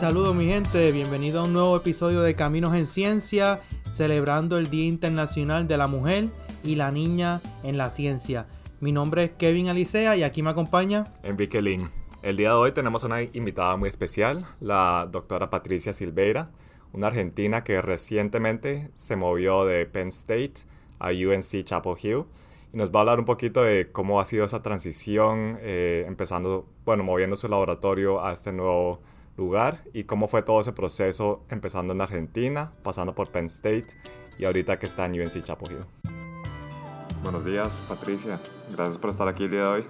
Saludos mi gente, bienvenido a un nuevo episodio de Caminos en Ciencia, celebrando el Día Internacional de la Mujer y la Niña en la Ciencia. Mi nombre es Kevin Alicea y aquí me acompaña Enrique Lin. El día de hoy tenemos una invitada muy especial, la doctora Patricia Silveira, una argentina que recientemente se movió de Penn State a UNC Chapel Hill y nos va a hablar un poquito de cómo ha sido esa transición, eh, empezando, bueno, moviendo su laboratorio a este nuevo lugar y cómo fue todo ese proceso empezando en Argentina, pasando por Penn State y ahorita que está en UNC Chapel Hill. Buenos días, Patricia. Gracias por estar aquí el día de hoy.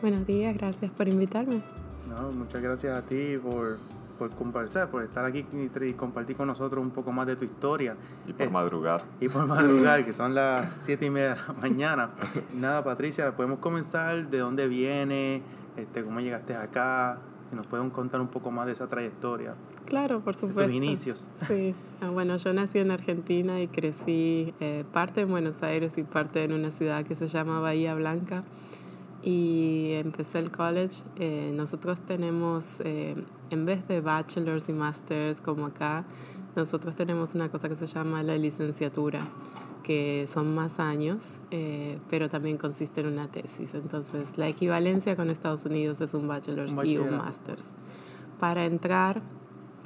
Buenos días, gracias por invitarme. No, muchas gracias a ti por, por conversar, por estar aquí y, compartir con nosotros un poco más de tu historia. Y por eh, madrugar. Y por madrugar, que son las siete y media de la mañana. Nada, Patricia, podemos comenzar de dónde viene, este, cómo llegaste acá, si nos pueden contar un poco más de esa trayectoria. Claro, por supuesto. Tus inicios. Sí. Ah, bueno, yo nací en Argentina y crecí eh, parte en Buenos Aires y parte en una ciudad que se llama Bahía Blanca. Y empecé el college. Eh, nosotros tenemos, eh, en vez de bachelors y masters como acá, nosotros tenemos una cosa que se llama la licenciatura que son más años, eh, pero también consiste en una tesis. Entonces, la equivalencia con Estados Unidos es un bachelor's y un master's. Para entrar,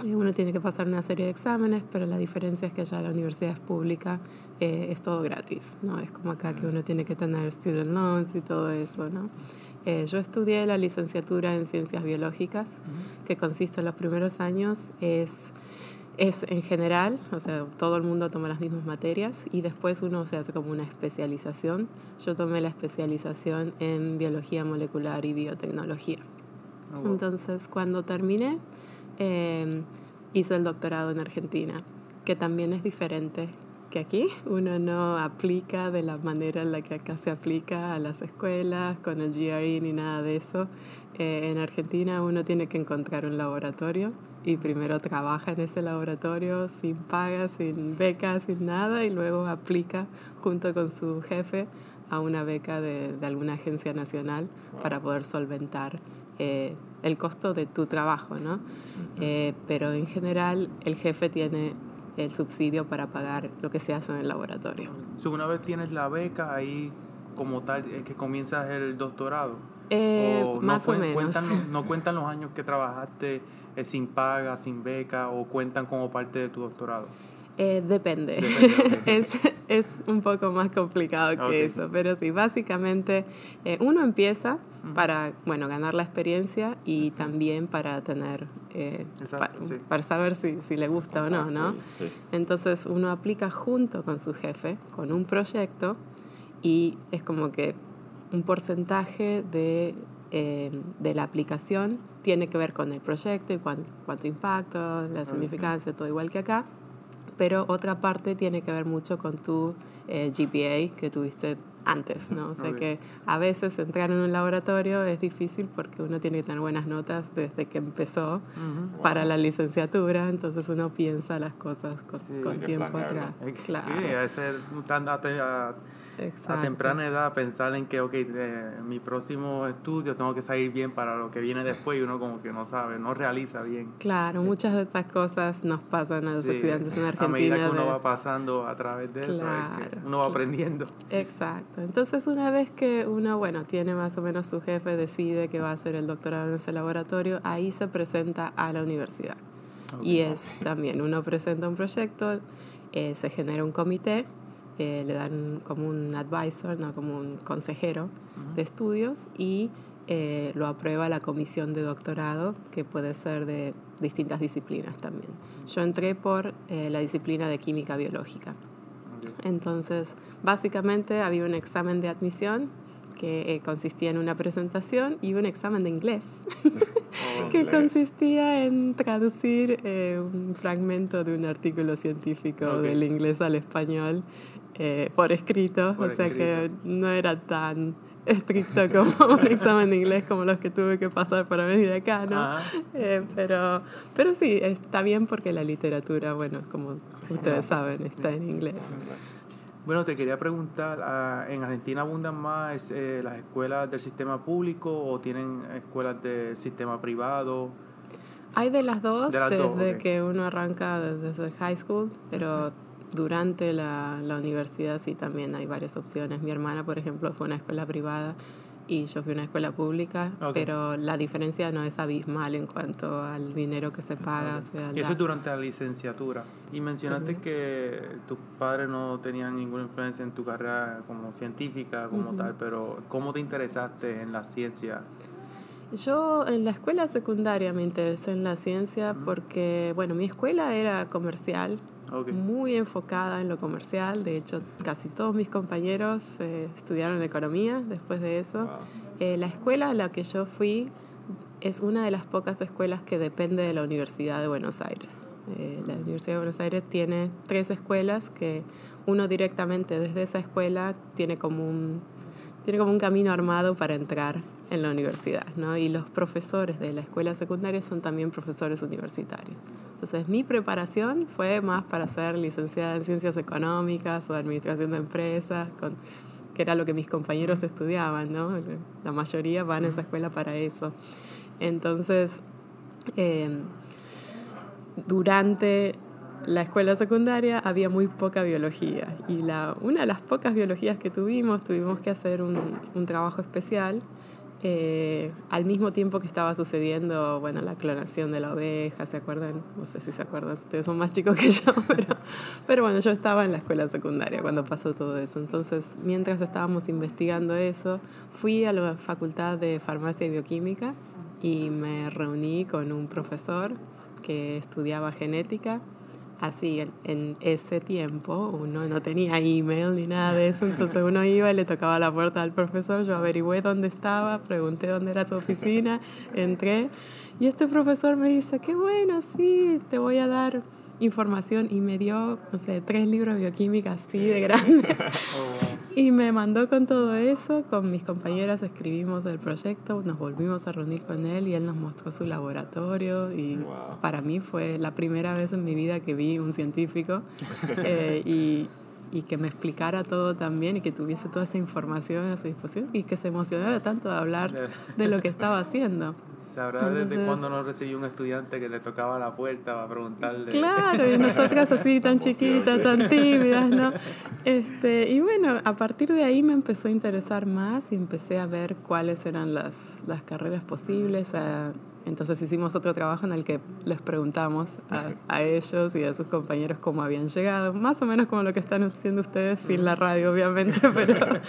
eh, uno tiene que pasar una serie de exámenes, pero la diferencia es que ya la universidad es pública, eh, es todo gratis, ¿no? Es como acá que uno tiene que tener student loans y todo eso, ¿no? yo estudié la licenciatura en ciencias biológicas, que consiste en los primeros años, es es en general, o sea, todo el mundo toma las mismas materias y después uno se hace como una especialización. Yo tomé la especialización en biología molecular y biotecnología. Oh, Entonces, cuando terminé, em, hice el doctorado en Argentina, que también es diferente que aquí. Uno no aplica de la manera en la que acá se aplica a las escuelas, con el GRE ni nada de eso. Eh, en Argentina uno tiene que encontrar un laboratorio y primero trabaja en ese laboratorio sin paga, sin beca, sin nada y luego aplica junto con su jefe a una beca de, de alguna agencia nacional para poder solventar eh, el costo de tu trabajo, ¿no? Eh, pero en general el jefe tiene el subsidio para pagar lo que se hace en el laboratorio. Si una vez tienes la beca, ahí como tal es que comienzas el doctorado. Eh, más o menos. Cuentan, no cuentan los años que trabajaste eh, sin paga, sin beca o cuentan como parte de tu doctorado? Eh, depende. es, es, un poco más complicado que eso, pero sí, básicamente eh, uno empieza para, bueno, ganar la experiencia y también para tener, para saber si, si, le gusta o no, ¿no? Entonces uno aplica junto con su jefe, con un proyecto y es como que un porcentaje de Em, de la aplicación tiene que ver con el proyecto y cuánto, impacto, la significancia, todo igual que acá. Pero otra parte tiene que ver mucho con tu eh, GPA que tuviste antes, ¿no? O sea que a veces entrar en un laboratorio es difícil porque uno tiene que tener buenas notas desde que empezó para la licenciatura, entonces uno piensa las cosas con, tiempo atrás. Claro. Sí, a veces a temprana edad pensar en que, ok, mi próximo estudio tengo que salir bien para lo que viene después y uno como que no sabe, no realiza bien. Claro, muchas de estas cosas nos pasan a los estudiantes en Argentina. A medida que uno va pasando a través de eso, uno va aprendiendo. Exacto. Entonces, una vez que uno, bueno, tiene más o menos su jefe, decide que va a hacer el doctorado en ese laboratorio, ahí se presenta a la universidad. y es también, uno presenta un proyecto, eh, se genera un comité le dan como un advisor, no como un consejero de estudios y eh, lo aprueba la comisión de doctorado, que puede ser de distintas disciplinas también. Yo entré por eh, la disciplina de química biológica. Entonces, básicamente había un examen de admisión que eh, consistía en una presentación y un examen de inglés, oh, que consistía en traducir un fragmento de un artículo científico del inglés al español eh, por escrito, o sea que no era tan estricto como un examen de inglés como los que tuve que pasar para venir acá, ¿no? Ah. Eh, pero, pero sí, está bien porque la literatura, bueno, como ustedes saben, está en inglés. Bueno, te quería preguntar, ah, ¿en Argentina abundan más eh, las escuelas del sistema público o tienen escuelas del sistema privado? Hay de las dos, De las desde dos, que uno arranca desde el high school, pero durante la, la universidad sí también hay varias opciones. Mi hermana, por ejemplo, fue a una escuela privada y yo fui a una escuela pública, pero la diferencia no es abismal en cuanto al dinero que se paga. o sea, Y eso la- es durante la licenciatura. Y mencionaste que tus padres no tenían ninguna influencia en tu carrera como científica, como tal, pero ¿cómo te interesaste en la ciencia? Yo en la escuela secundaria me interesé en la ciencia porque, bueno, mi escuela era comercial, Ok. muy enfocada en lo comercial. De hecho, casi todos mis compañeros eh, estudiaron economía después de eso. Wow. Eh, la escuela a la que yo fui es una de las pocas escuelas que depende de la Universidad de Buenos Aires. Eh, la Universidad de Buenos Aires tiene tres escuelas que uno directamente desde esa escuela tiene como un, tiene como un camino armado para entrar en la universidad, ¿no? Y los profesores de la escuela secundaria son también profesores universitarios. Entonces, mi preparación fue más para ser licenciada en Ciencias Económicas o Administración de Empresas, con, que era lo que mis compañeros estudiaban, ¿no? La mayoría van a esa escuela para eso. Entonces, eh, durante la escuela secundaria había muy poca biología y la, una de las pocas biologías que tuvimos, tuvimos que hacer un, un trabajo especial eh, al mismo tiempo que estaba sucediendo, bueno, la clonación de la oveja, ¿se acuerdan? No sé si se acuerdan, ustedes son más chicos que yo, pero, pero bueno, yo estaba en la escuela secundaria cuando pasó todo eso. Entonces, mientras estábamos investigando eso, fui a la Facultad de Farmacia y Bioquímica y me reuní con un profesor que estudiaba genética. Así, en, en ese tiempo uno no tenía email ni nada de eso, entonces uno iba y le tocaba la puerta al profesor, yo averigüé dónde estaba, pregunté dónde era su oficina, entré y este profesor me dice, qué bueno, sí, te voy a dar información y me dio, no sé, tres libros de bioquímica así de grande. Oh, wow. Y me mandó con todo eso, con mis compañeras escribimos el proyecto, nos volvimos a reunir con él y él nos mostró su laboratorio y Wow. para mí fue la primera vez en mi vida que vi un científico eh, y, y que me explicara todo también y que tuviese toda esa información a su disposición y que se emocionara tanto de hablar de lo que estaba haciendo. ¿Sabrá desde Entonces- cuándo no recibió un estudiante que le tocaba la puerta para preguntarle? Claro, y nosotras así tan chiquitas, tan tímidas, ¿no? Este, y bueno, a partir de ahí me empezó a interesar más y empecé a ver cuáles eran las, las carreras posibles. a- entonces hicimos otro trabajo en el que les preguntamos a, a ellos y a sus compañeros cómo habían llegado, más o menos como lo que están haciendo ustedes sin la radio, obviamente, pero,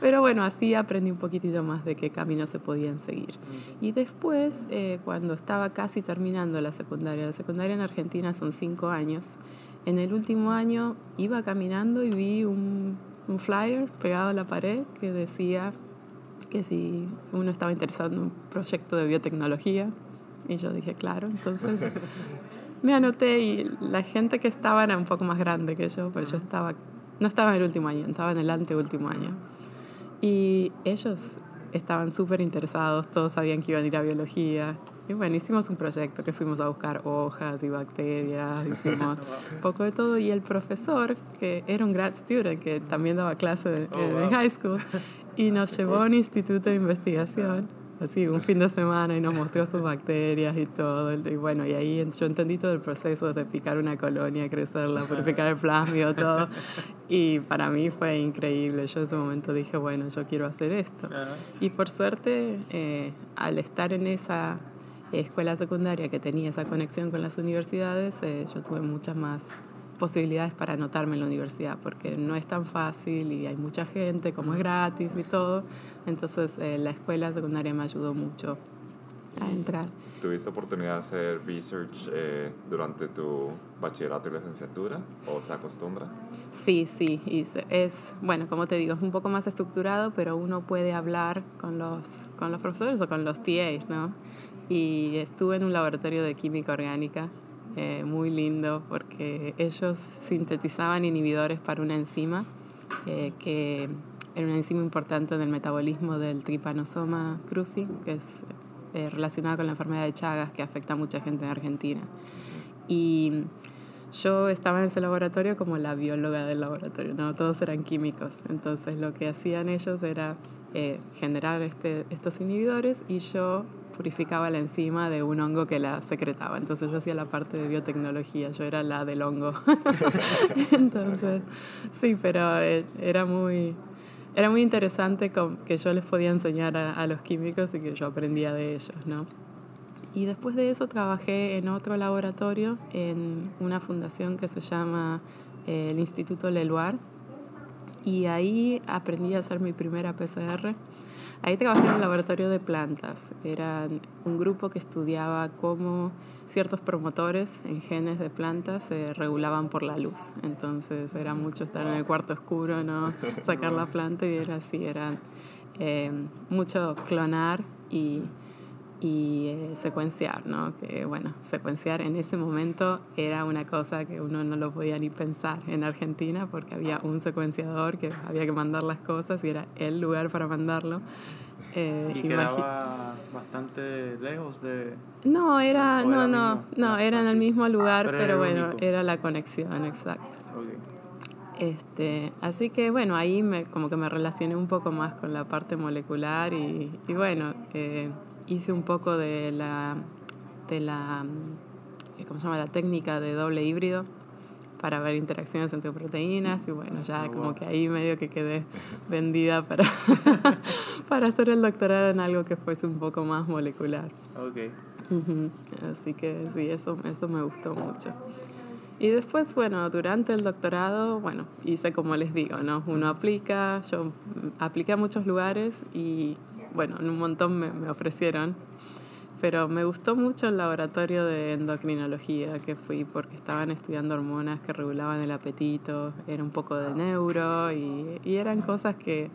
pero bueno, así aprendí un poquitito más de qué caminos se podían seguir. Y después, eh, cuando estaba casi terminando la secundaria, la secundaria en Argentina son cinco años, en el último año iba caminando y vi un, un flyer pegado a la pared que decía que si uno estaba interesado en un proyecto de biotecnología, y yo dije, claro, entonces me anoté y la gente que estaba era un poco más grande que yo, pero yo estaba, no estaba en el último año, estaba en el anteúltimo año. Y ellos estaban súper interesados, todos sabían que iban a ir a biología. Y bueno, hicimos un proyecto que fuimos a buscar hojas y bacterias, hicimos un poco de todo. Y el profesor, que era un grad student, que también daba clase Oh, en wow. high school, y nos llevó a un instituto de investigación, así, un fin de semana, y nos mostró sus bacterias y todo. Y bueno, y ahí yo entendí todo el proceso de picar una colonia, crecerla, purificar el plasmio, todo. Y para mí fue increíble. Yo en ese momento dije, bueno, yo quiero hacer esto. Y por suerte, eh, al estar en esa escuela secundaria que tenía esa conexión con las universidades, eh, yo tuve muchas más posibilidades para anotarme en la universidad, porque no es tan fácil y hay mucha gente, como es gratis y todo. Entonces, eh, la escuela secundaria me ayudó mucho a entrar. ¿Tuviste oportunidad de hacer research eh, durante tu bachillerato y licenciatura? ¿O se acostumbra? Sí, sí, hice. es, bueno, como te digo, es un poco más estructurado, pero uno puede hablar con los, con los profesores o con los TAs, ¿no? Y estuve en un laboratorio de química orgánica, eh, muy lindo, porque ellos sintetizaban inhibidores para una enzima, eh, que era una enzima importante en el metabolismo del tripanosoma cruzi, que es eh, relacionada con la enfermedad de Chagas, que afecta a mucha gente en Argentina. Y yo estaba en ese laboratorio como la bióloga del laboratorio, no todos eran químicos. Entonces lo que hacían ellos era eh, generar este, estos inhibidores y yo purificaba la enzima de un hongo que la secretaba. Entonces yo hacía la parte de biotecnología, yo era la del hongo. Entonces, sí, pero eh, era muy, era muy interesante que yo les podía enseñar a, los químicos y que yo aprendía de ellos, ¿no? Y después de eso trabajé en otro laboratorio, en una fundación que se llama eh, el Instituto Leluar, y ahí aprendí a hacer mi primera PCR Ahí trabajé en el laboratorio de plantas. Era un grupo que estudiaba cómo ciertos promotores en genes de plantas se regulaban por la luz. Entonces era mucho estar en el cuarto oscuro, ¿no? sacar la planta y era así, era eh, mucho clonar y y eh, secuenciar, ¿no? Que bueno, secuenciar en ese momento era una cosa que uno no lo podía ni pensar en Argentina porque había un secuenciador que había que mandar las cosas y era el lugar para mandarlo. Eh, y quedaba bastante lejos de no era no no no era en el mismo lugar pero, bueno era la conexión exacta este así que bueno ahí me como que me relacioné un poco más con la parte molecular y, y bueno eh, hice un poco de la, de la, eh, ¿cómo se llama? La técnica de doble híbrido para ver interacciones entre proteínas y bueno, ya oh, como que ahí medio que quedé vendida para, para hacer el doctorado en algo que fuese un poco más molecular. Okay. Así que sí, eso, eso me gustó mucho. Y después, bueno, durante el doctorado, bueno, hice como les digo, ¿no? Uno aplica, yo apliqué a muchos lugares y bueno, en un montón me, me, ofrecieron, pero me gustó mucho el laboratorio de endocrinología que fui porque estaban estudiando hormonas que regulaban el apetito, era un poco de neuro y, y eran cosas que,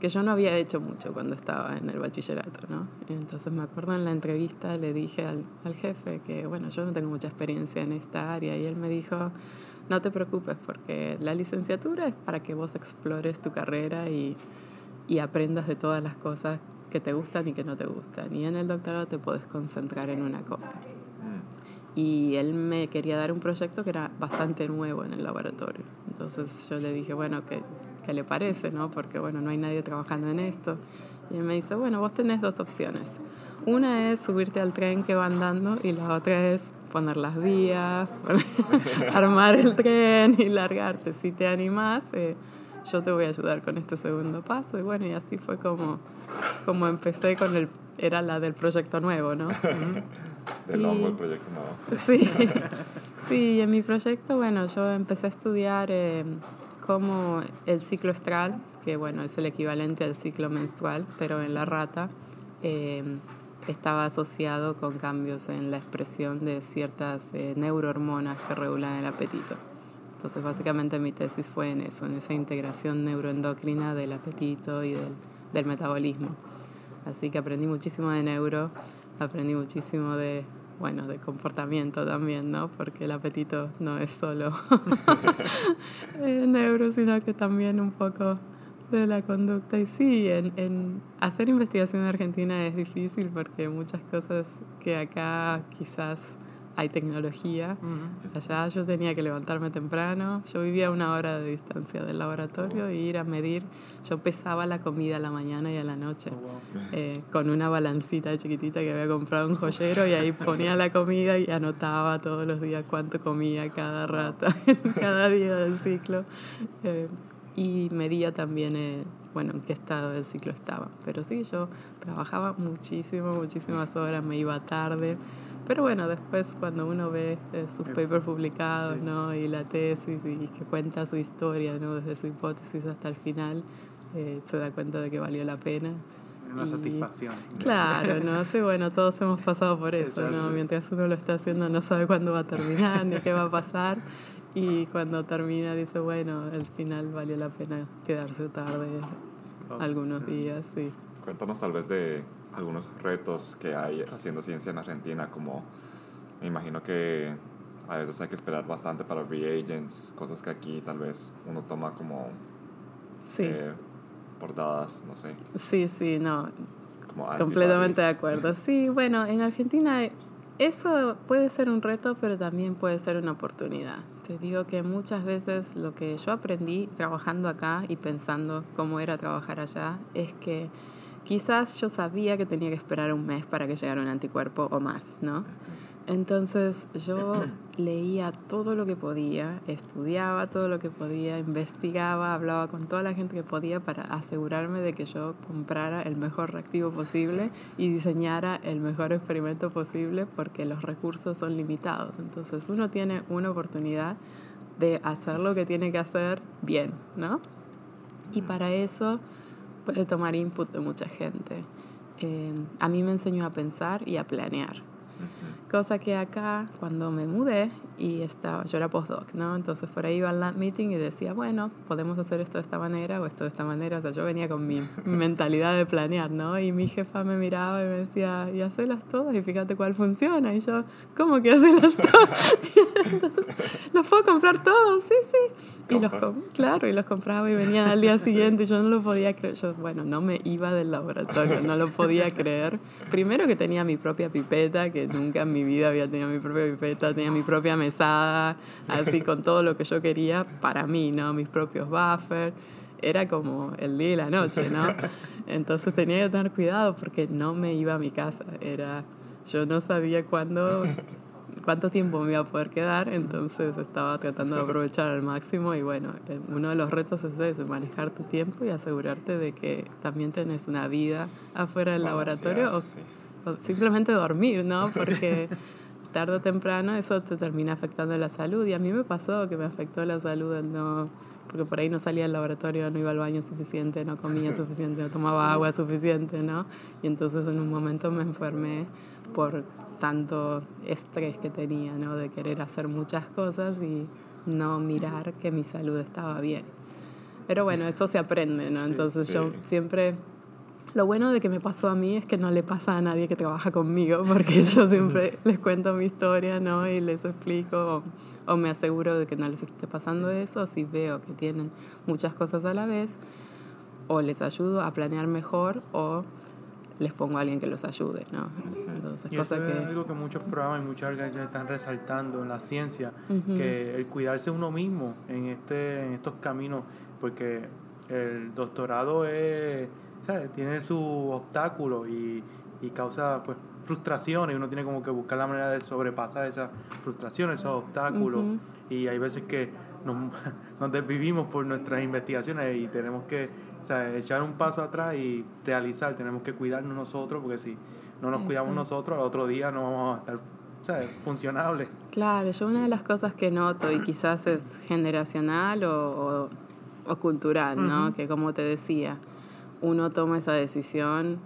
que yo no había hecho mucho cuando estaba en el bachillerato, ¿no? Entonces me acuerdo en la entrevista le dije al, al jefe que, bueno, yo no tengo mucha experiencia en esta área y él me dijo, no te preocupes porque la licenciatura es para que vos explores tu carrera y y aprendas de todas las cosas que te gustan y que no te gustan. Y en el doctorado te puedes concentrar en una cosa. Mm. Y él me quería dar un proyecto que era bastante nuevo en el laboratorio. Entonces yo le dije, bueno, ¿qué, qué le parece? ¿no? Porque bueno, no hay nadie trabajando en esto. Y él me dice, bueno, vos tenés dos opciones. Una es subirte al tren que va andando y la otra es poner las vías, armar el tren y largarte. Si te animás, eh, yo te voy a ayudar con este segundo paso. Y bueno, y así fue como, como empecé con el, era la del proyecto nuevo, ¿no? del hongo, el proyecto nuevo. Sí, sí, en mi proyecto, bueno, yo empecé a estudiar eh, cómo el ciclo estral, que bueno, es el equivalente al ciclo menstrual, pero en la rata, eh, estaba asociado con cambios en la expresión de ciertas eh, neurohormonas que regulan el apetito. Entonces básicamente mi tesis fue en eso, en esa integración neuroendocrina del apetito y del, del metabolismo. Así que aprendí muchísimo de neuro, aprendí muchísimo de, bueno, de comportamiento también, ¿no? Porque el apetito no es solo neuro, sino que también un poco de la conducta. Y sí, en, en hacer investigación en Argentina es difícil porque muchas cosas que acá quizás hay tecnología. Allá yo tenía que levantarme temprano, yo vivía a una hora de distancia del laboratorio e ir a medir. Yo pesaba la comida a la mañana y a la noche oh, eh, con una balancita chiquitita que había comprado un joyero y ahí ponía la comida y anotaba todos los días cuánto comía cada rata, cada día del ciclo. Eh, y medía también, eh, bueno, en qué estado del ciclo estaba. Pero sí, yo trabajaba muchísimo, muchísimas horas, me iba tarde. Pero bueno, después cuando uno ve eh, sus papers publicados ¿no? y la tesis y que cuenta su historia ¿no? desde su hipótesis hasta el final, eh, se da cuenta de que valió la pena. Una satisfacción. Claro, ¿no? Sí, bueno, todos hemos pasado por eso, ¿no? Mientras uno lo está haciendo no sabe cuándo va a terminar ni qué va a pasar. Y cuando termina dice, bueno, al final valió la pena quedarse tarde algunos días, sí. Cuéntanos tal vez de algunos retos que hay haciendo ciencia en Argentina, como me imagino que a veces hay que esperar bastante para reagents, cosas que aquí tal vez uno toma como sí. eh, por dadas, no sé. Sí, sí, no. Completamente de acuerdo. Sí, bueno, en Argentina eso puede ser un reto, pero también puede ser una oportunidad. Te digo que muchas veces lo que yo aprendí trabajando acá y pensando cómo era trabajar allá es que quizás yo sabía que tenía que esperar un mes para que llegara un anticuerpo o más, ¿no? Entonces yo leía todo lo que podía, estudiaba todo lo que podía, investigaba, hablaba con toda la gente que podía para asegurarme de que yo comprara el mejor reactivo posible y diseñara el mejor experimento posible porque los recursos son limitados. Entonces uno tiene una oportunidad de hacer lo que tiene que hacer bien, ¿no? Y para eso puede tomar input de mucha gente. Eh, a mí me enseñó a pensar y a planear. Cosa que acá, cuando me mudé y estaba, yo era postdoc, ¿no? Entonces por ahí iba al lab meeting y decía, bueno, podemos hacer esto de esta manera o esto de esta manera. O sea, yo venía con mi mentalidad de planear, ¿no? Y mi jefa me miraba y me decía, y hacelas todas y fíjate cuál funciona. Y yo, ¿cómo que hacelas todas? ¿Los puedo comprar todos? Sí, sí. Y los claro, y los compraba y venían al día siguiente y yo no lo podía creer. Yo, bueno, no me iba del laboratorio, no lo podía creer. Primero que tenía mi propia pipeta, que nunca en mi vida había tenido mi propia pipeta, tenía mi propia mesada, así con todo lo que yo quería para mí, ¿no? Mis propios buffers. Era como el día y la noche, ¿no? Entonces tenía que tener cuidado porque no me iba a mi casa. Era, yo no sabía cuándo cuánto tiempo me iba a poder quedar, entonces estaba tratando de aprovechar al máximo y bueno, uno de los retos es ese, manejar tu tiempo y asegurarte de que también tenés una vida afuera del laboratorio o, simplemente dormir, ¿no? Porque tarde o temprano eso te termina afectando la salud y a mí me pasó que me afectó la salud no porque por ahí no salía del laboratorio, no iba al baño suficiente, no comía suficiente, no tomaba agua suficiente, ¿no? Y entonces en un momento me enfermé por tanto estrés que tenía, ¿no? De querer hacer muchas cosas y no mirar que mi salud estaba bien. Pero bueno, eso se aprende, ¿no? Entonces yo siempre... Lo bueno de que me pasó a mí es que no le pasa a nadie que trabaja conmigo, porque yo siempre les cuento mi historia, ¿no? Y les explico o, o me aseguro de que no les esté pasando eso, si veo que tienen muchas cosas a la vez, o les ayudo a planear mejor o les pongo a alguien que los ayude, ¿no? Entonces, cosa que... es algo que muchos programas y muchas organizaciones están resaltando en la ciencia, que el cuidarse uno mismo en, este, en estos caminos, porque el doctorado es, ¿sabes? tiene sus obstáculos y, y causa pues frustraciones y uno tiene como que buscar la manera de sobrepasar esas frustraciones, esos obstáculos. Y hay veces que nos, nos desvivimos por nuestras investigaciones y tenemos que sea, echar un paso atrás y realizar, tenemos que cuidarnos nosotros, porque si no nos cuidamos nosotros, al otro día no vamos a estar funcionables. Claro, yo una de las cosas que noto, y quizás es generacional o, o, cultural, ¿no? Que como te decía, uno toma esa decisión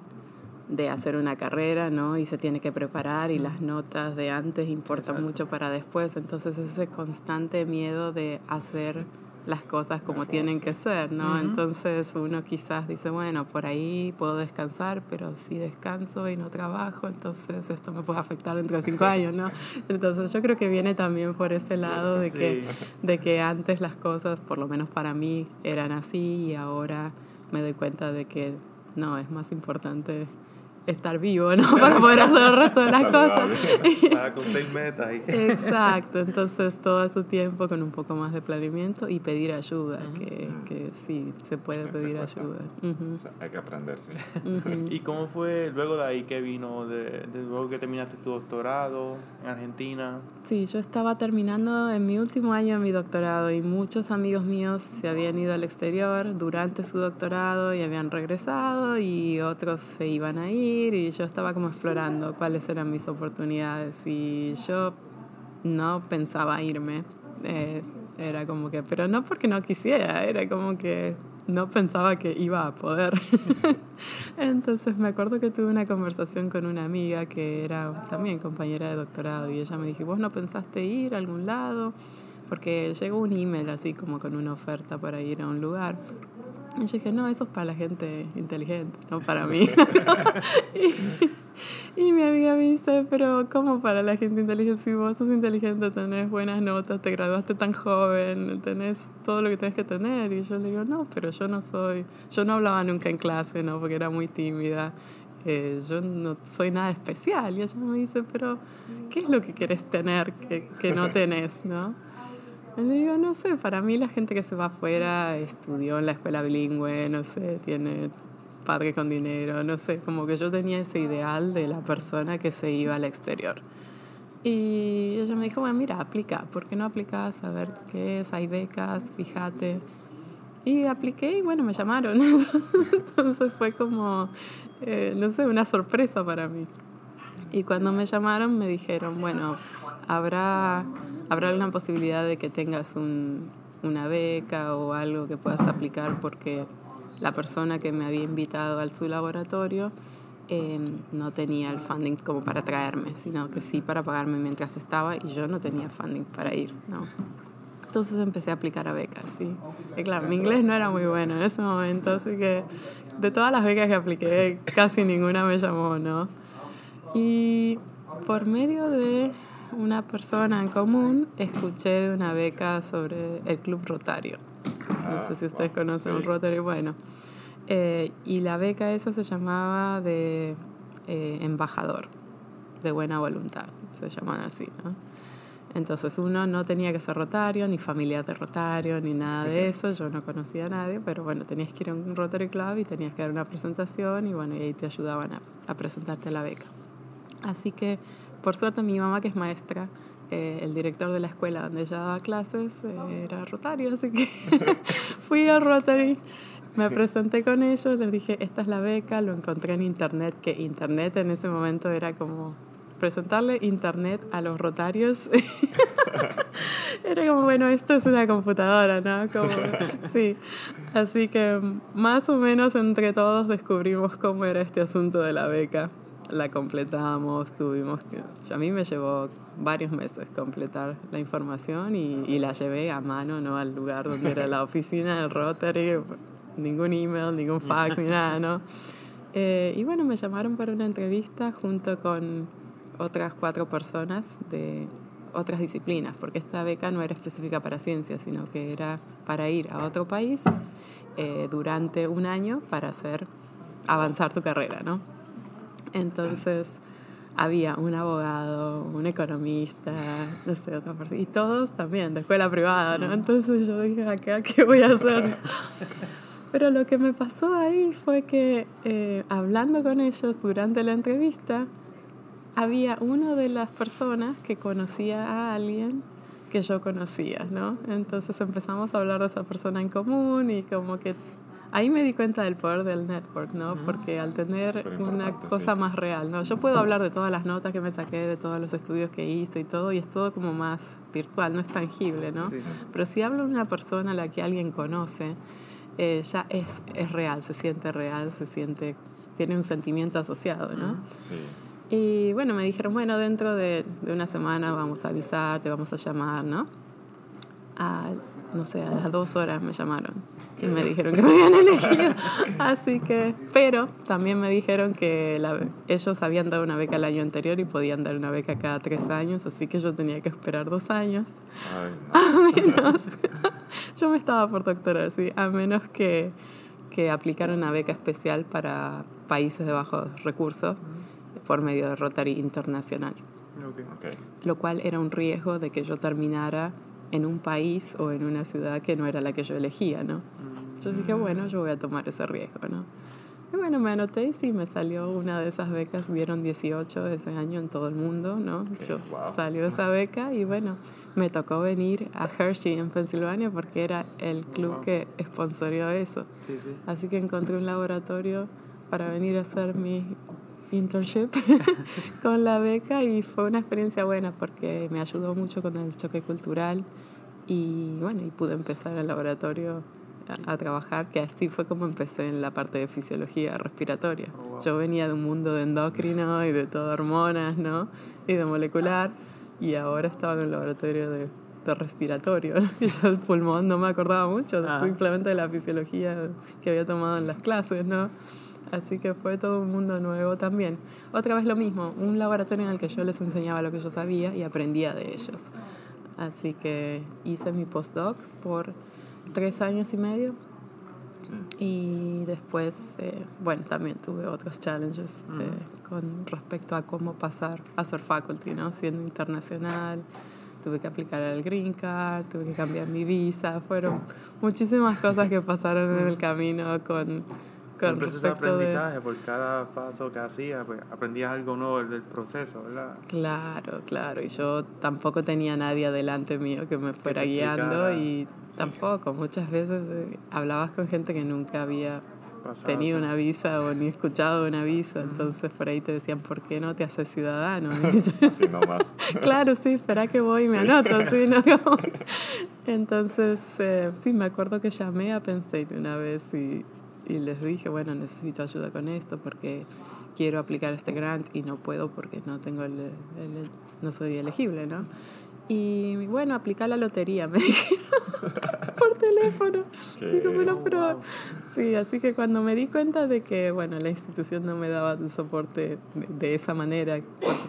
de hacer una carrera, ¿no? Y se tiene que preparar y las notas de antes importan mucho para después. Entonces ese constante miedo de hacer las cosas como tienen que ser, ¿no? Entonces uno quizás dice, bueno, por ahí puedo descansar, pero si descanso y no trabajo, entonces esto me puede afectar dentro de cinco años, ¿no? Entonces yo creo que viene también por ese lado de, que, de que antes las cosas, por lo menos para mí, eran así y ahora me doy cuenta de que no, es más importante estar vivo, ¿no? Para poder hacer el resto de las cosas. Para cumplir metas. Exacto, entonces todo su tiempo con un poco más de planeamiento y pedir ayuda, que, que sí, se puede pedir ayuda. Hay que aprenderse. ¿Y cómo fue luego de ahí que vino, de, luego que terminaste tu doctorado en Argentina? Sí, yo estaba terminando en mi último año mi doctorado y muchos amigos míos se habían ido al exterior durante su doctorado y habían regresado y otros se iban a y yo estaba como explorando cuáles eran mis oportunidades y yo no pensaba irme. Eh, era como que, pero no porque no quisiera, era como que no pensaba que iba a poder. Entonces me acuerdo que tuve una conversación con una amiga que era también compañera de doctorado y ella me dijo, ¿vos no pensaste ir a algún lado? Porque llegó un email así como con una oferta para ir a un lugar. Y yo dije, no, eso es para la gente inteligente, no para mí. y, mi amiga me dice, pero ¿cómo para la gente inteligente? Si vos sos inteligente, tenés buenas notas, te graduaste tan joven, tenés todo lo que tenés que tener. Y yo le digo, no, pero yo no soy, yo no hablaba nunca en clase, ¿no? Porque era muy tímida. Eh, yo no soy nada especial. Y ella me dice, pero ¿qué es lo que quieres tener que, que no tenés, no? Le digo, no sé, para mí la gente que se va afuera estudió en la escuela bilingüe, no sé, tiene padre con dinero, no sé, como que yo tenía ese ideal de la persona que se iba al exterior. Y ella me dijo, bueno, mira, aplica, ¿por qué no aplicas? A ver qué es, hay becas, fíjate. Y apliqué y bueno, me llamaron. Entonces fue como, eh, no sé, una sorpresa para mí. Y cuando me llamaron me dijeron, bueno, habrá, habrá alguna posibilidad de que tengas un, una beca o algo que puedas aplicar porque la persona que me había invitado al su laboratorio em, no tenía el funding como para traerme, sino que sí para pagarme mientras estaba y yo no tenía funding para ir, ¿no? Entonces empecé a aplicar a becas, sí. Y claro, mi inglés no era muy bueno en ese momento, así que de todas las becas que apliqué, casi ninguna me llamó, ¿no? Y por medio de una persona en común, escuché de una beca sobre el Club Rotario. No sé si ustedes conocen el Rotary, bueno. Eh, y la beca esa se llamaba de eh, embajador, de buena voluntad, se llaman así, ¿no? Entonces uno no tenía que ser rotario, ni familiar de rotario, ni nada de eso. Yo no conocía a nadie, pero bueno, tenías que ir a un Rotary Club y tenías que dar una presentación y bueno, y ahí te ayudaban a, a presentarte la beca. Así que por suerte mi mamá, que es maestra, eh, el director de la escuela donde ella daba clases eh, era Rotario, así que fui al Rotary, me presenté con ellos, les dije, esta es la beca, lo encontré en internet, que internet en ese momento era como presentarle internet a los rotarios. era como, bueno, esto es una computadora, ¿no? Como, sí. Así que más o menos entre todos descubrimos cómo era este asunto de la beca la completamos, tuvimos que... A mí me llevó varios meses completar la información y, la llevé a mano, ¿no? Al lugar donde era la oficina del Rotary, ningún email, ningún fax, ni nada, ¿no? Eh, y bueno, me llamaron para una entrevista junto con otras cuatro personas de otras disciplinas, porque esta beca no era específica para ciencias, sino que era para ir a otro país eh, durante un año para hacer avanzar tu carrera, ¿no? Entonces había un abogado, un economista, no sé, otra persona, y todos también de escuela privada, ¿no? Entonces yo dije, acá, ¿qué voy a hacer? Pero lo que me pasó ahí fue que eh, hablando con ellos durante la entrevista, había una de las personas que conocía a alguien que yo conocía, ¿no? Entonces empezamos a hablar de esa persona en común y como que ahí me di cuenta del poder del network, ¿no? Porque al tener una cosa más real, ¿no? Yo puedo hablar de todas las notas que me saqué, de todos los estudios que hice y todo, y es todo como más virtual, no es tangible, ¿no? Pero si hablo de una persona a la que alguien conoce, eh, ya es, es real, se siente real, se siente, tiene un sentimiento asociado, ¿no? Sí. Y bueno, me dijeron, bueno, dentro de, de una semana vamos a avisar, te vamos a llamar, ¿no? A, no sé, a las dos horas me llamaron me dijeron que me habían elegido. Así que, pero también me dijeron que ellos habían dado una beca el año anterior y podían dar una beca cada tres años, así que yo tenía que esperar dos años. A menos, yo me estaba por doctorar, sí, a menos que, que aplicara una beca especial para países de bajos recursos por medio de Rotary Internacional. Lo cual era un riesgo de que yo terminara en un país o en una ciudad que no era la que yo elegía, ¿no? Yo dije, bueno, yo voy a tomar ese riesgo, ¿no? Y bueno, me anoté y sí, me salió una de esas becas, dieron 18 ese año en todo el mundo, ¿no? yo salió esa beca y bueno, me tocó venir a Hershey en Pensilvania porque era el club que sponsorió eso. Así que encontré un laboratorio para venir a hacer mi internship con la beca y fue una experiencia buena porque me ayudó mucho con el choque cultural y bueno, y pude empezar el laboratorio a, trabajar, que así fue como empecé en la parte de fisiología respiratoria. Oh, Yo venía de un mundo de endocrino y de todo hormonas, ¿no? Y de molecular, y ahora estaba en el laboratorio de, de respiratorio. Yo el pulmón no me acordaba mucho, ah. simplemente de la fisiología que había tomado en las clases, ¿no? Así que fue todo un mundo nuevo también. Otra vez lo mismo, un laboratorio en el que yo les enseñaba lo que yo sabía y aprendía de ellos. Así que hice mi postdoc por tres años y medio. Y después, eh, bueno, también tuve otros challenges eh, con respecto a cómo pasar a ser faculty, ¿no? Siendo internacional, tuve que aplicar al Green Card, tuve que cambiar mi visa, fueron muchísimas cosas que pasaron en el camino con con un proceso de aprendizaje, por cada paso que hacía, pues aprendías algo nuevo del proceso, ¿verdad? Claro, claro, y yo tampoco tenía nadie adelante mío que me fuera guiando y tampoco, muchas veces eh, hablabas con gente que nunca había tenido una visa o ni escuchado una visa, entonces por ahí te decían, ¿por qué no te haces ciudadano? Así nomás. claro, sí, espera que voy y me anoto, sí, ¿no? entonces, eh, sí, me acuerdo que llamé a Penn State una vez y, y les dije, bueno, necesito ayuda con esto porque quiero aplicar este grant y no puedo porque no tengo el, el no soy elegible, ¿no? Y bueno, aplica la lotería, me dijeron por teléfono. bueno, pero sí, así que cuando me di cuenta de que, bueno, la institución no me daba el soporte de, esa manera,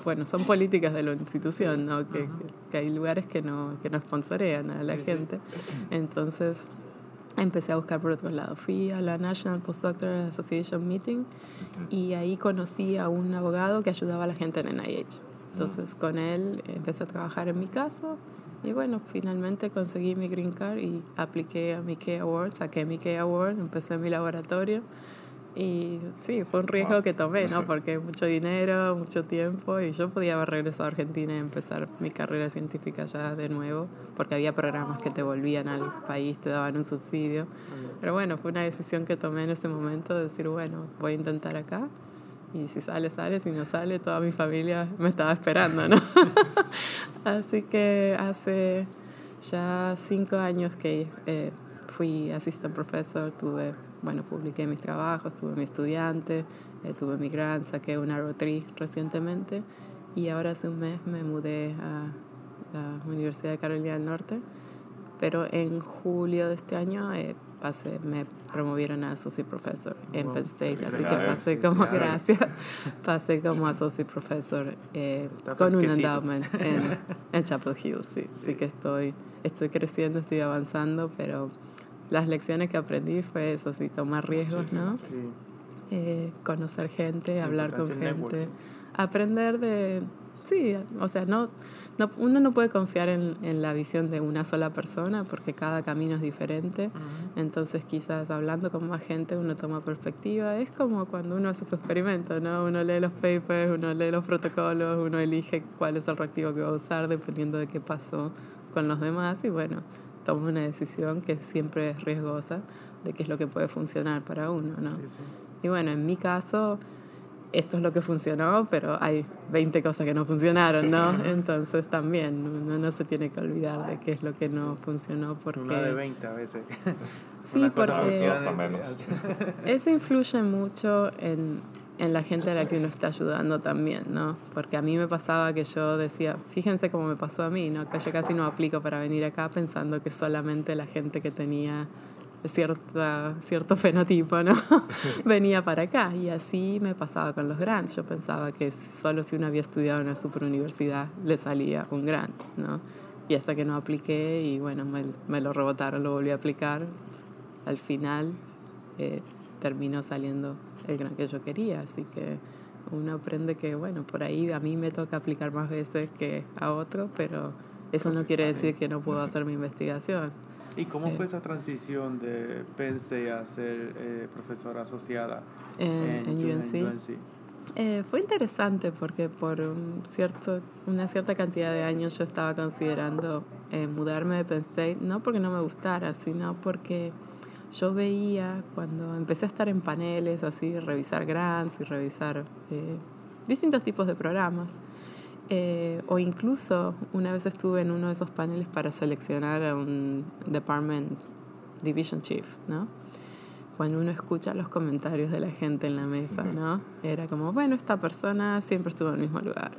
bueno, son políticas de la institución, ¿no? Que, que, hay lugares que no, que no sponsorean a la gente. Entonces empecé a buscar por otro lado. Fui a la National Postdoctoral Association Meeting y ahí conocí a un abogado que ayudaba a la gente en NIH. Entonces con él empecé a trabajar en mi caso y bueno, finalmente conseguí mi green card y apliqué a mi K Award, saqué mi K Award, empecé mi laboratorio y sí, fue un riesgo que tomé, ¿no? Porque mucho dinero, mucho tiempo y yo podía haber regresado a Argentina y empezar mi carrera científica ya de nuevo, porque había programas que te volvían al país, te daban un subsidio. Pero bueno, fue una decisión que tomé en ese momento de decir, bueno, voy a intentar acá y si sale, sale, si no sale, toda mi familia me estaba esperando, ¿no? Así que hace ya cinco años que eh, fui assistant professor, tuve, bueno, publiqué mis trabajos, tuve mi estudiante, eh, tuve mi grant, saqué una rotary recientemente y ahora hace un mes me mudé a la Universidad de Carolina del Norte, pero en julio de este año eh, me promovieron a associate professor en Penn State, así que pasé como, gracias, pasé como associate professor eh, con un endowment en, en, Chapel Hill, sí, sí, que estoy, estoy creciendo, estoy avanzando, pero las lecciones que aprendí fue eso, sí, tomar riesgos, ¿no? Eh, conocer gente, hablar con gente, aprender de, sí, o sea, no no, uno no puede confiar en, en, la visión de una sola persona porque cada camino es diferente. Entonces quizás hablando con más gente uno toma perspectiva. Es como cuando uno hace su experimento, ¿no? Uno lee los papers, uno lee los protocolos, uno elige cuál es el reactivo que va a usar dependiendo de qué pasó con los demás y bueno, toma una decisión que siempre es riesgosa de qué es lo que puede funcionar para uno, ¿no? Y bueno, en mi caso esto es lo que funcionó, pero hay 20 cosas que no funcionaron, ¿no? Entonces también uno no se tiene que olvidar de qué es lo que no funcionó porque... Una de 20 a veces. sí, porque eso influye mucho en, en la gente a la que uno está ayudando también, ¿no? Porque a mí me pasaba que yo decía, fíjense cómo me pasó a mí, ¿no? Que yo casi no aplico para venir acá pensando que solamente la gente que tenía cierta, cierto fenotipo, ¿no? Venía para acá y así me pasaba con los grants. Yo pensaba que solo si uno había estudiado en una superuniversidad le salía un grant, ¿no? Y hasta que no apliqué y bueno, me, me lo rebotaron, lo volví a aplicar, al final eh, terminó saliendo el grant que yo quería, así que uno aprende que, bueno, por ahí a mí me toca aplicar más veces que a otro, pero eso no quiere decir que no puedo hacer mi investigación. ¿Y cómo fue esa transición de Penn State a ser eh, profesora asociada en, UNC? Eh, fue interesante porque por un cierto, una cierta cantidad de años yo estaba considerando eh, mudarme de Penn State, no porque no me gustara, sino porque yo veía cuando empecé a estar en paneles, así, revisar grants y revisar distintos tipos de programas, eh, o incluso una vez estuve en uno de esos paneles para seleccionar a un Department Division Chief, ¿no? Cuando uno escucha los comentarios de la gente en la mesa, ¿no? Era como, bueno, esta persona siempre estuvo en el mismo lugar.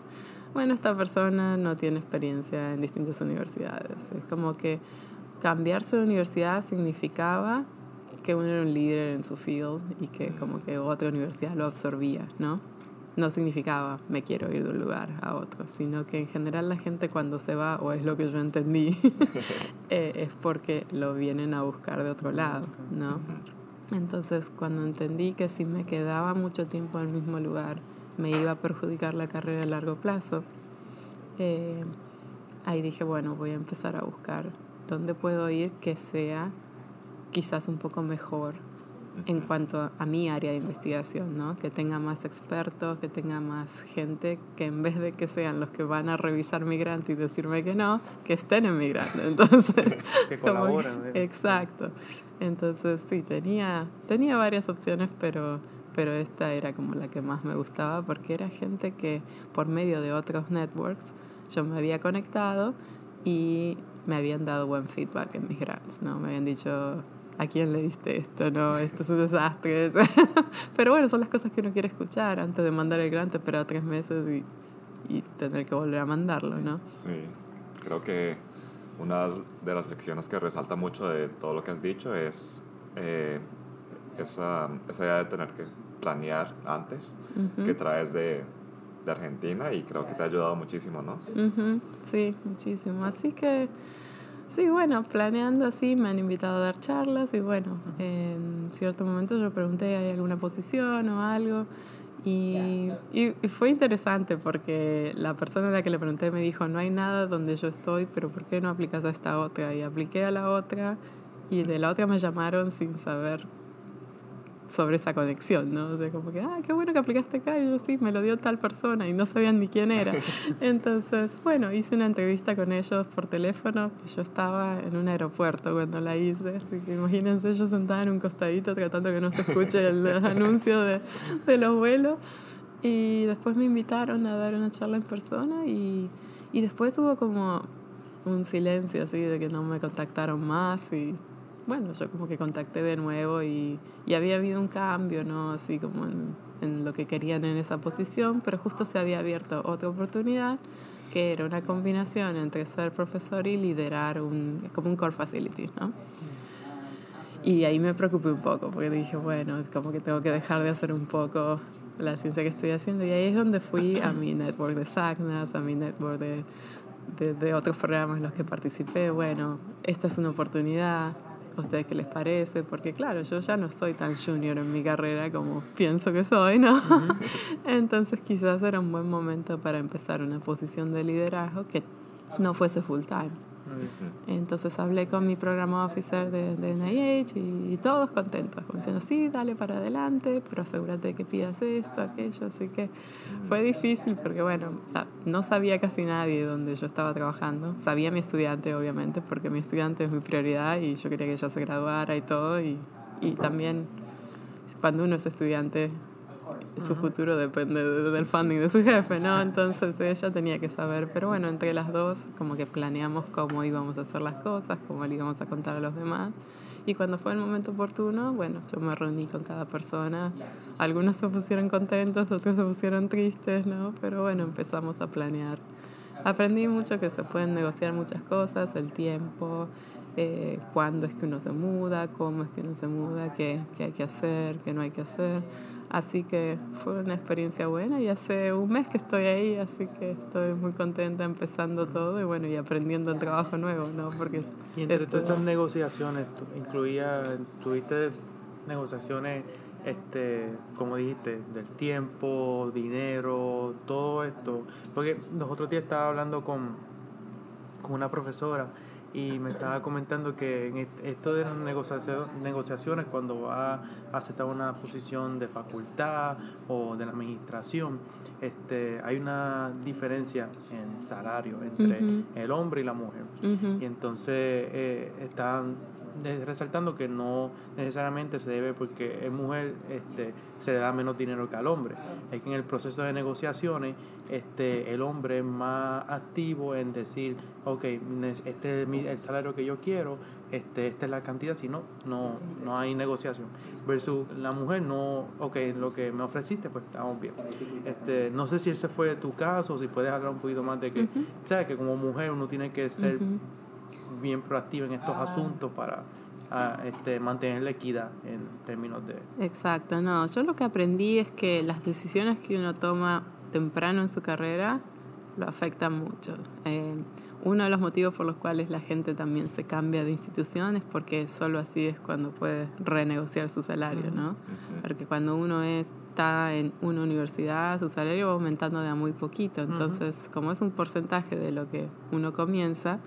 Bueno, esta persona no tiene experiencia en distintas universidades. Es como que cambiarse de universidad significaba que uno era un líder en su field y que como que otra universidad lo absorbía, ¿no? no significaba me quiero ir de un lugar a otro, sino que en general la gente cuando se va, o es lo que yo entendí, eh, es porque lo vienen a buscar de otro lado, ¿no? Entonces cuando entendí que si me quedaba mucho tiempo en el mismo lugar me iba a perjudicar la carrera a largo plazo, eh, ahí dije, bueno, voy a empezar a buscar dónde puedo ir que sea quizás un poco mejor en cuanto a mi área de investigación, ¿no? Que tenga más expertos, que tenga más gente, que en vez de que sean los que van a revisar mi grant y decirme que no, que estén en mi grant. Entonces, que colaboren. exacto. Entonces, sí, tenía, tenía varias opciones, pero, pero esta era como la que más me gustaba porque era gente que por medio de otros networks yo me había conectado y me habían dado buen feedback en mis grants, ¿no? Me habían dicho, ¿a quién le diste esto? No, esto es un desastre. Pero bueno, son las cosas que uno quiere escuchar antes de mandar el grant, esperar tres meses y, y tener que volver a mandarlo, ¿no? Sí, creo que una de las lecciones que resalta mucho de todo lo que has dicho es eh, esa, esa, idea de tener que planear antes, que traes de, de, Argentina y creo que te ha ayudado muchísimo, ¿no? Sí, muchísimo. Así que Sí, bueno, planeando así me han invitado a dar charlas y bueno, en cierto momento yo pregunté, ¿hay alguna posición o algo? Y, y, fue interesante porque la persona a la que le pregunté me dijo, no hay nada donde yo estoy, pero ¿por qué no aplicas a esta otra? Y apliqué a la otra y de la otra me llamaron sin saber sobre esa conexión, ¿no? O sea, como que, ah, qué bueno que aplicaste acá, y yo sí, me lo dio tal persona y no sabían ni quién era. Entonces, bueno, hice una entrevista con ellos por teléfono, yo estaba en un aeropuerto cuando la hice, así que imagínense, yo sentada en un costadito tratando que no se escuche el anuncio de, de los vuelos. Y después me invitaron a dar una charla en persona y, y después hubo como un silencio así de que no me contactaron más y bueno, yo como que contacté de nuevo y, y había habido un cambio, ¿no? Así como en, en, lo que querían en esa posición, pero justo se había abierto otra oportunidad que era una combinación entre ser profesor y liderar un, como un core facility, ¿no? Y ahí me preocupé un poco porque dije, bueno, como que tengo que dejar de hacer un poco la ciencia que estoy haciendo. Y ahí es donde fui a mi network de SACNAS, a mi network de, de, de otros programas en los que participé. Bueno, esta es una oportunidad, ¿A ustedes qué les parece? Porque claro, yo ya no soy tan junior en mi carrera como pienso que soy, ¿no? Entonces quizás era un buen momento para empezar una posición de liderazgo que no fuese full time. Entonces hablé con mi programa officer de, de NIH y, todos contentos, como diciendo, sí, dale para adelante, pero asegúrate que pidas esto, aquello. Así que fue difícil porque, bueno, no sabía casi nadie donde yo estaba trabajando. Sabía mi estudiante, obviamente, porque mi estudiante es mi prioridad y yo quería que ella se graduara y todo. Y, y también cuando uno es estudiante su futuro depende del funding de su jefe, ¿no? Entonces ella tenía que saber, pero bueno, entre las dos como que planeamos cómo íbamos a hacer las cosas, cómo le íbamos a contar a los demás. Y cuando fue el momento oportuno, bueno, yo me reuní con cada persona. Algunos se pusieron contentos, otros se pusieron tristes, ¿no? Pero bueno, empezamos a planear. Aprendí mucho que se pueden negociar muchas cosas, el tiempo, eh, cuándo es que uno se muda, cómo es que uno se muda, qué, qué hay que hacer, qué no hay que hacer. Así que fue una experiencia buena y hace un mes que estoy ahí, así que estoy muy contenta empezando todo y bueno, y aprendiendo el trabajo nuevo, ¿no? Porque y entre todas esas negociaciones, incluía, tuviste negociaciones, este, como dijiste, del tiempo, dinero, todo esto. Porque los otros días estaba hablando con, con una profesora y me estaba comentando que en esto de las negociaciones, cuando va a aceptar una posición de facultad o de la administración, este, hay una diferencia en salario entre el hombre y la mujer. Y entonces eh, están resaltando que no necesariamente se debe porque es mujer este, se le da menos dinero que al hombre. Es que en el proceso de negociaciones este, el hombre es más activo en decir, ok, este es el salario que yo quiero, este, esta es la cantidad, si no, no, no hay negociación. Versus la mujer, no, ok, lo que me ofreciste, pues estamos bien. Este, no sé si ese fue tu caso, si puedes hablar un poquito más de que, sabes que como mujer uno tiene que ser bien proactiva en estos asuntos para este, mantener la equidad en términos de... Exacto, no, yo lo que aprendí es que las decisiones que uno toma temprano en su carrera lo afectan mucho. Eh, uno de los motivos por los cuales la gente también se cambia de institución es porque solo así es cuando puede renegociar su salario, ¿no? Porque cuando uno está en una universidad, su salario va aumentando de a muy poquito. Entonces, como es un porcentaje de lo que uno comienza,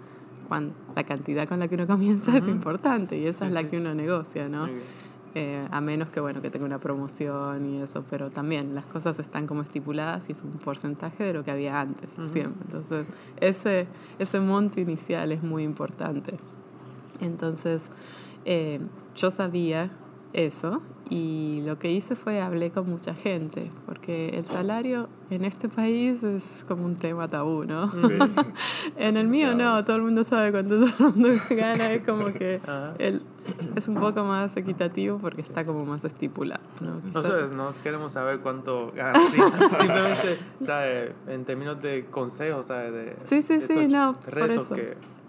cuando, la cantidad con la que uno comienza es importante y esa es la que uno negocia, ¿no? eh, a menos que, bueno, que tenga una promoción y eso, pero también las cosas están como estipuladas y es un porcentaje de lo que había antes, siempre. Entonces, ese, ese monto inicial es muy importante. Entonces, eh, yo sabía eso y lo que hice fue hablé con mucha gente, porque el salario en este país es como un tema tabú, ¿no? en el mío no, todo el mundo sabe cuánto todo el mundo gana, es como que el, es un poco más equitativo porque está como más estipulado, ¿no? Nosotros no queremos saber cuánto gana, simplemente, ¿sabes? En términos de consejos, ¿sabes? De, sí, sí, sí, no, por eso.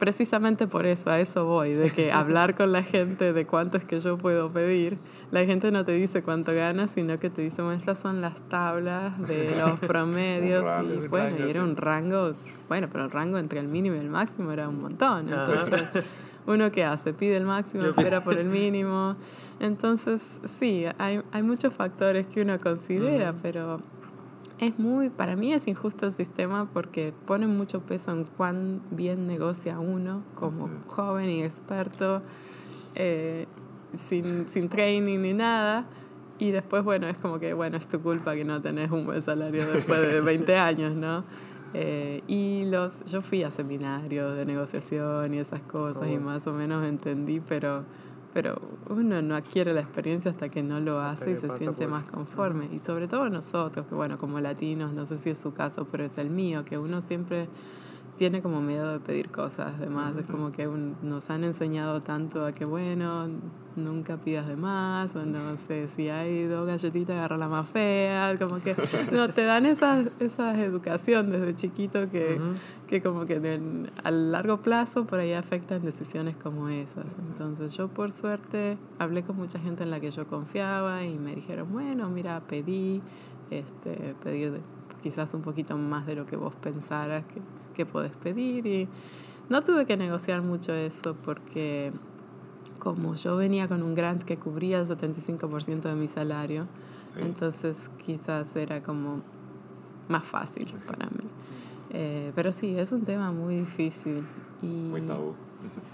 Precisamente por eso, a eso voy, de que hablar con la gente de cuánto es que yo puedo pedir la gente no te dice cuánto ganas, sino que te dice, bueno, estas son las tablas de los promedios. y bueno, y era un rango, bueno, pero el rango entre el mínimo y el máximo era un montón. Entonces, uno que hace, pide el máximo, espera por el mínimo. Entonces, sí, hay, hay muchos factores que uno considera, pero es muy, para mí es injusto el sistema porque pone mucho peso en cuán bien negocia uno como joven y experto. Eh, sin, sin training ni nada. Y después, bueno, es como que, bueno, es tu culpa que no tenés un buen salario después de 20 años, ¿no? Eh, y los, yo fui a seminarios de negociación y esas cosas y oh. más o menos entendí, pero, pero uno no adquiere la experiencia hasta que no lo hace y se siente más conforme. Y sobre todo nosotros, que bueno, como latinos, no sé si es su caso, pero es el mío, que uno siempre tiene como miedo de pedir cosas, además, es como que nos han enseñado tanto a que, bueno, nunca pidas de más, o no sé, si hay dos galletitas, agarra la más fea, como que, no, te dan esa, esa educación desde chiquito que, que como que a largo plazo por ahí afectan decisiones como esas. Entonces yo por suerte hablé con mucha gente en la que yo confiaba y me dijeron, bueno, mira, pedí, este, pedir quizás un poquito más de lo que vos pensaras que que podés pedir y no tuve que negociar mucho eso porque como yo venía con un grant que cubría el 75% de mi salario, entonces quizás era como más fácil para mí. Eh, pero sí, es un tema muy difícil. Y muy tabú.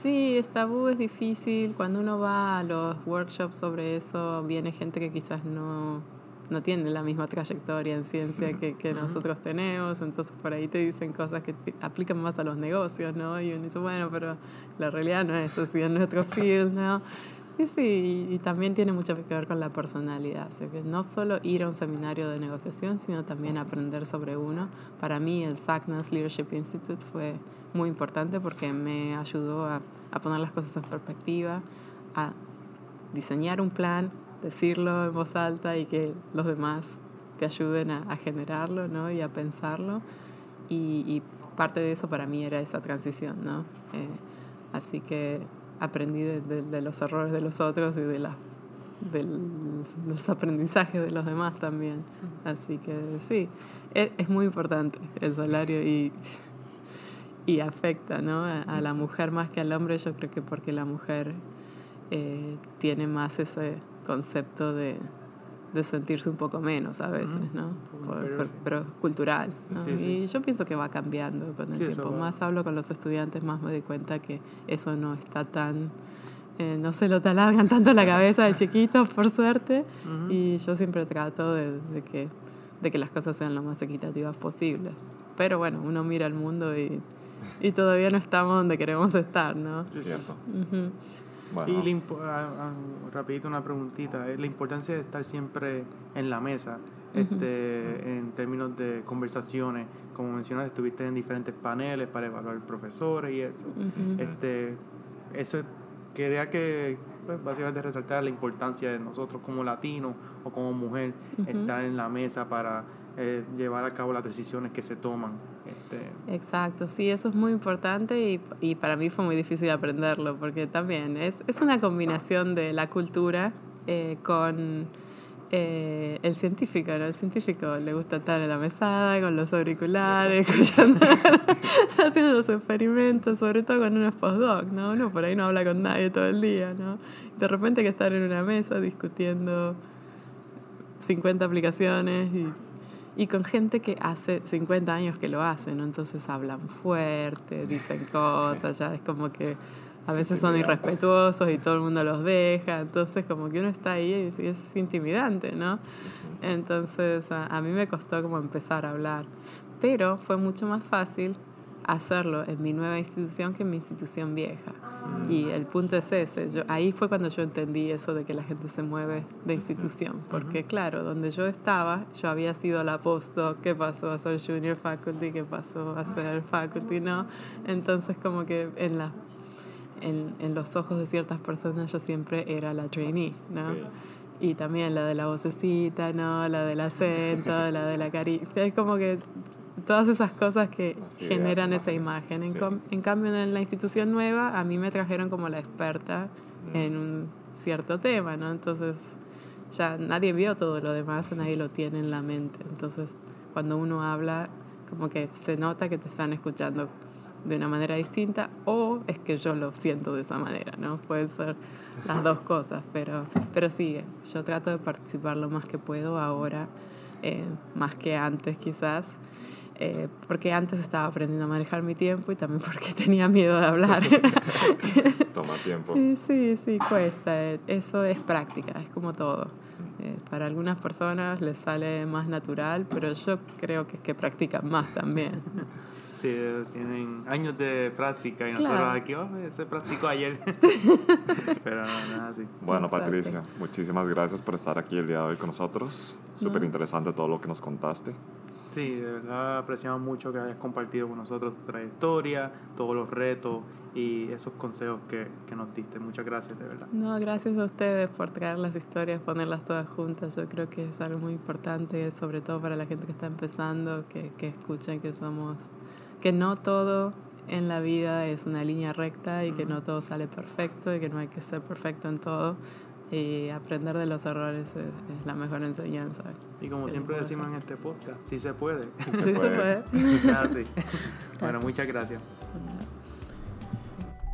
Sí, es tabú, es difícil. Cuando uno va a los workshops sobre eso, viene gente que quizás no, no tienen la misma trayectoria en ciencia que, que nosotros tenemos, entonces por ahí te dicen cosas que aplican más a los negocios, ¿no? Y uno dice, bueno, pero la realidad no es así en nuestro field, ¿no? Y sí, y, también tiene mucho que ver con la personalidad, o que no solo ir a un seminario de negociación, sino también aprender sobre uno. Para mí el SACNAS Leadership Institute fue muy importante porque me ayudó a, a poner las cosas en perspectiva, a diseñar un plan, decirlo en voz alta y que los demás te ayuden a, generarlo ¿no? y a pensarlo. Y, parte de eso para mí era esa transición. ¿no? Eh, así que aprendí de, los errores de los otros y de, la, de los aprendizajes de los demás también. Así que sí, es, es muy importante el salario y, y afecta ¿no? a, a, la mujer más que al hombre, yo creo que porque la mujer eh, tiene más ese concepto de, de sentirse un poco menos a veces, ¿no? pero, cultural. Y yo pienso que va cambiando con el tiempo. Más hablo con los estudiantes, más me doy cuenta que eso no está tan... Eh, no se lo talargan tanto la cabeza de chiquitos, por suerte. Y yo siempre trato de, de, que, de que las cosas sean lo más equitativas posibles. Pero bueno, uno mira el mundo y, y todavía no estamos donde queremos estar, ¿no? Sí, cierto. Y rapidito una preguntita, la importancia de estar siempre en la mesa, este, en términos de conversaciones, como mencionaste, estuviste en diferentes paneles para evaluar profesores y eso. este, eso quería que pues, básicamente resaltar la importancia de nosotros como latinos o como mujer estar en la mesa para eh, llevar a cabo las decisiones que se toman. Este. Exacto, sí, eso es muy importante y, y, para mí fue muy difícil aprenderlo porque también es, es una combinación de la cultura eh, con eh, el científico, ¿no? El científico le gusta estar en la mesada con los auriculares, escuchando, haciendo los experimentos, sobre todo con unos postdoc, ¿no? Uno por ahí no habla con nadie todo el día, ¿no? De repente hay que estar en una mesa discutiendo 50 aplicaciones y y con gente que hace 50 años que lo hacen, ¿no? Entonces hablan fuerte, dicen cosas, ya es como que a veces son irrespetuosos y todo el mundo los deja, entonces como que uno está ahí y es intimidante, ¿no? Entonces a, a mí me costó como empezar a hablar, pero fue mucho más fácil hacerlo en mi nueva institución que en mi institución vieja. Mm. Y el punto es ese. Yo, ahí fue cuando yo entendí eso de que la gente se mueve de institución. Porque claro, donde yo estaba, yo había sido la postdoc, ¿qué pasó a ser junior faculty? ¿Qué pasó a ser faculty? ¿No? Entonces como que en, la, en, en los ojos de ciertas personas yo siempre era la trainee, ¿no? Y también la de la vocecita, ¿no? La del acento, la de la caricia. Es como que todas esas cosas que generan esa imagen. En, cambio, en la institución nueva, a mí me trajeron como la experta mm. en un cierto tema, ¿no? Entonces, ya nadie vio todo lo demás, nadie lo tiene en la mente. Entonces, cuando uno habla, como que se nota que te están escuchando de una manera distinta o es que yo lo siento de esa manera, ¿no? Puede ser las dos cosas, pero, pero sí, yo trato de participar lo más que puedo ahora, eh, más que antes quizás, eh, porque antes estaba aprendiendo a manejar mi tiempo y también porque tenía miedo de hablar. Toma tiempo. Sí, sí, cuesta. Eso es práctica, es como todo. Eh, para algunas personas les sale más natural, pero yo creo que es que practican más también. Sí, tienen años de práctica y nosotros aquí, oh, se practicó ayer. pero no, nada así. Bueno, Patricia, muchísimas gracias por estar aquí el día de hoy con nosotros. Súper interesante todo lo que nos contaste. Sí, de verdad apreciamos mucho que hayas compartido con nosotros tu trayectoria, todos los retos y esos consejos que, que, nos diste. Muchas gracias, de verdad. No, gracias a ustedes por traer las historias, ponerlas todas juntas. Yo creo que es algo muy importante, sobre todo para la gente que está empezando, que, que escuchen que somos, que no todo en la vida es una línea recta y que no todo sale perfecto y que no hay que ser perfecto en todo y aprender de los errores es, la mejor enseñanza. Y como siempre decimos en este podcast, sí se puede. Sí se puede. Ah, bueno, muchas gracias.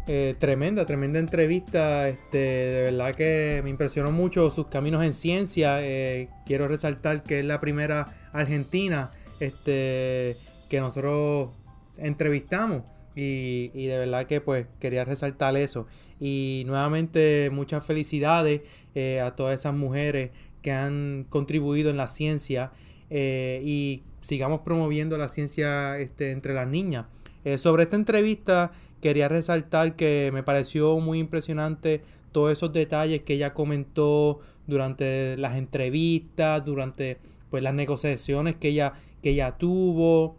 Eh, tremenda, tremenda entrevista. Este, de verdad que me impresionó mucho sus caminos en ciencia. Eh, quiero resaltar que es la primera argentina este, que nosotros entrevistamos. Y, y, de verdad que pues quería resaltar eso. Y nuevamente muchas felicidades eh, a todas esas mujeres que han contribuido en la ciencia eh, y sigamos promoviendo la ciencia este, entre las niñas. Eh, sobre esta entrevista quería resaltar que me pareció muy impresionante todos esos detalles que ella comentó durante las entrevistas, durante pues las negociaciones que ella, que ella tuvo,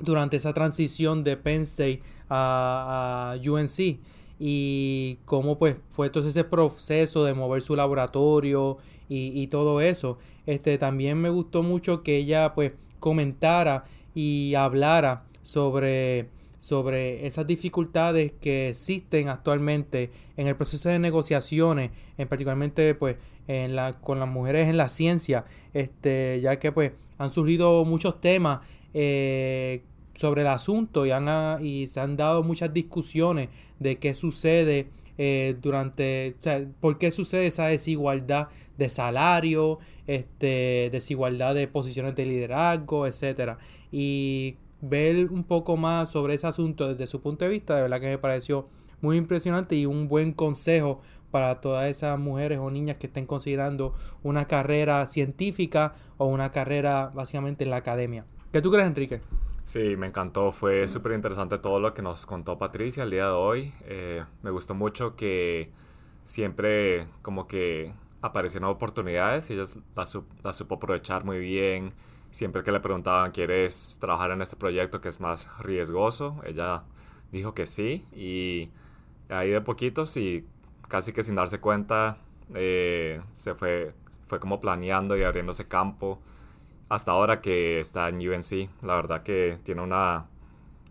durante esa transición de Penn State a, UNC y cómo pues fue todo ese proceso de mover su laboratorio y, todo eso. Este también me gustó mucho que ella pues comentara y hablara sobre sobre esas dificultades que existen actualmente en el proceso de negociaciones, en particularmente pues en la, con las mujeres en la ciencia, este, ya que pues han surgido muchos temas eh, sobre el asunto y, han, y se han dado muchas discusiones de qué sucede eh, durante, o sea, por qué sucede esa desigualdad de salario, este, desigualdad de posiciones de liderazgo, etcétera. Y ver un poco más sobre ese asunto desde su punto de vista, de verdad que me pareció muy impresionante y un buen consejo para todas esas mujeres o niñas que estén considerando una carrera científica o una carrera básicamente en la academia. ¿Qué tú crees, Enrique? Sí, me encantó. Fue súper interesante todo lo que nos contó Patricia el día de hoy. Eh, me gustó mucho que siempre como que aparecieron oportunidades y ella las, la supo aprovechar muy bien. Siempre que le preguntaban, ¿quieres trabajar en este proyecto que es más riesgoso? Ella dijo que sí y ahí de poquitos y casi que sin darse cuenta eh, se fue, fue como planeando y abriéndose campo hasta ahora que está en UNC. La verdad que tiene una,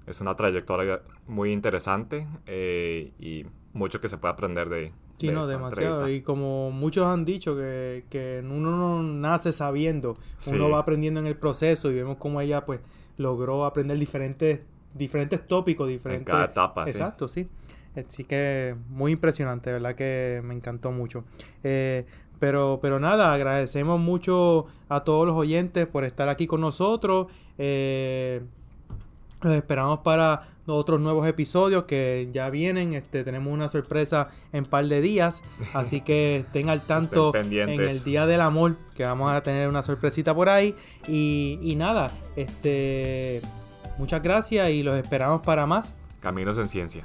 es una trayectoria muy interesante eh, y mucho que se puede aprender de, Sí, no, demasiado. Y como muchos han dicho, que, que uno no nace sabiendo, uno va aprendiendo en el proceso y vemos cómo ella pues logró aprender diferentes, diferentes tópicos, diferentes... En cada etapa, Exacto, sí. Así que muy impresionante, ¿verdad? Que me encantó mucho. Eh, pero, pero nada, agradecemos mucho a todos los oyentes por estar aquí con nosotros. Eh, Los esperamos para otros nuevos episodios que ya vienen. Este, tenemos una sorpresa en par de días. Así que estén al tanto en el Día del Amor, que vamos a tener una sorpresita por ahí. Y, y nada, este, muchas gracias y los esperamos para más. Caminos en Ciencia.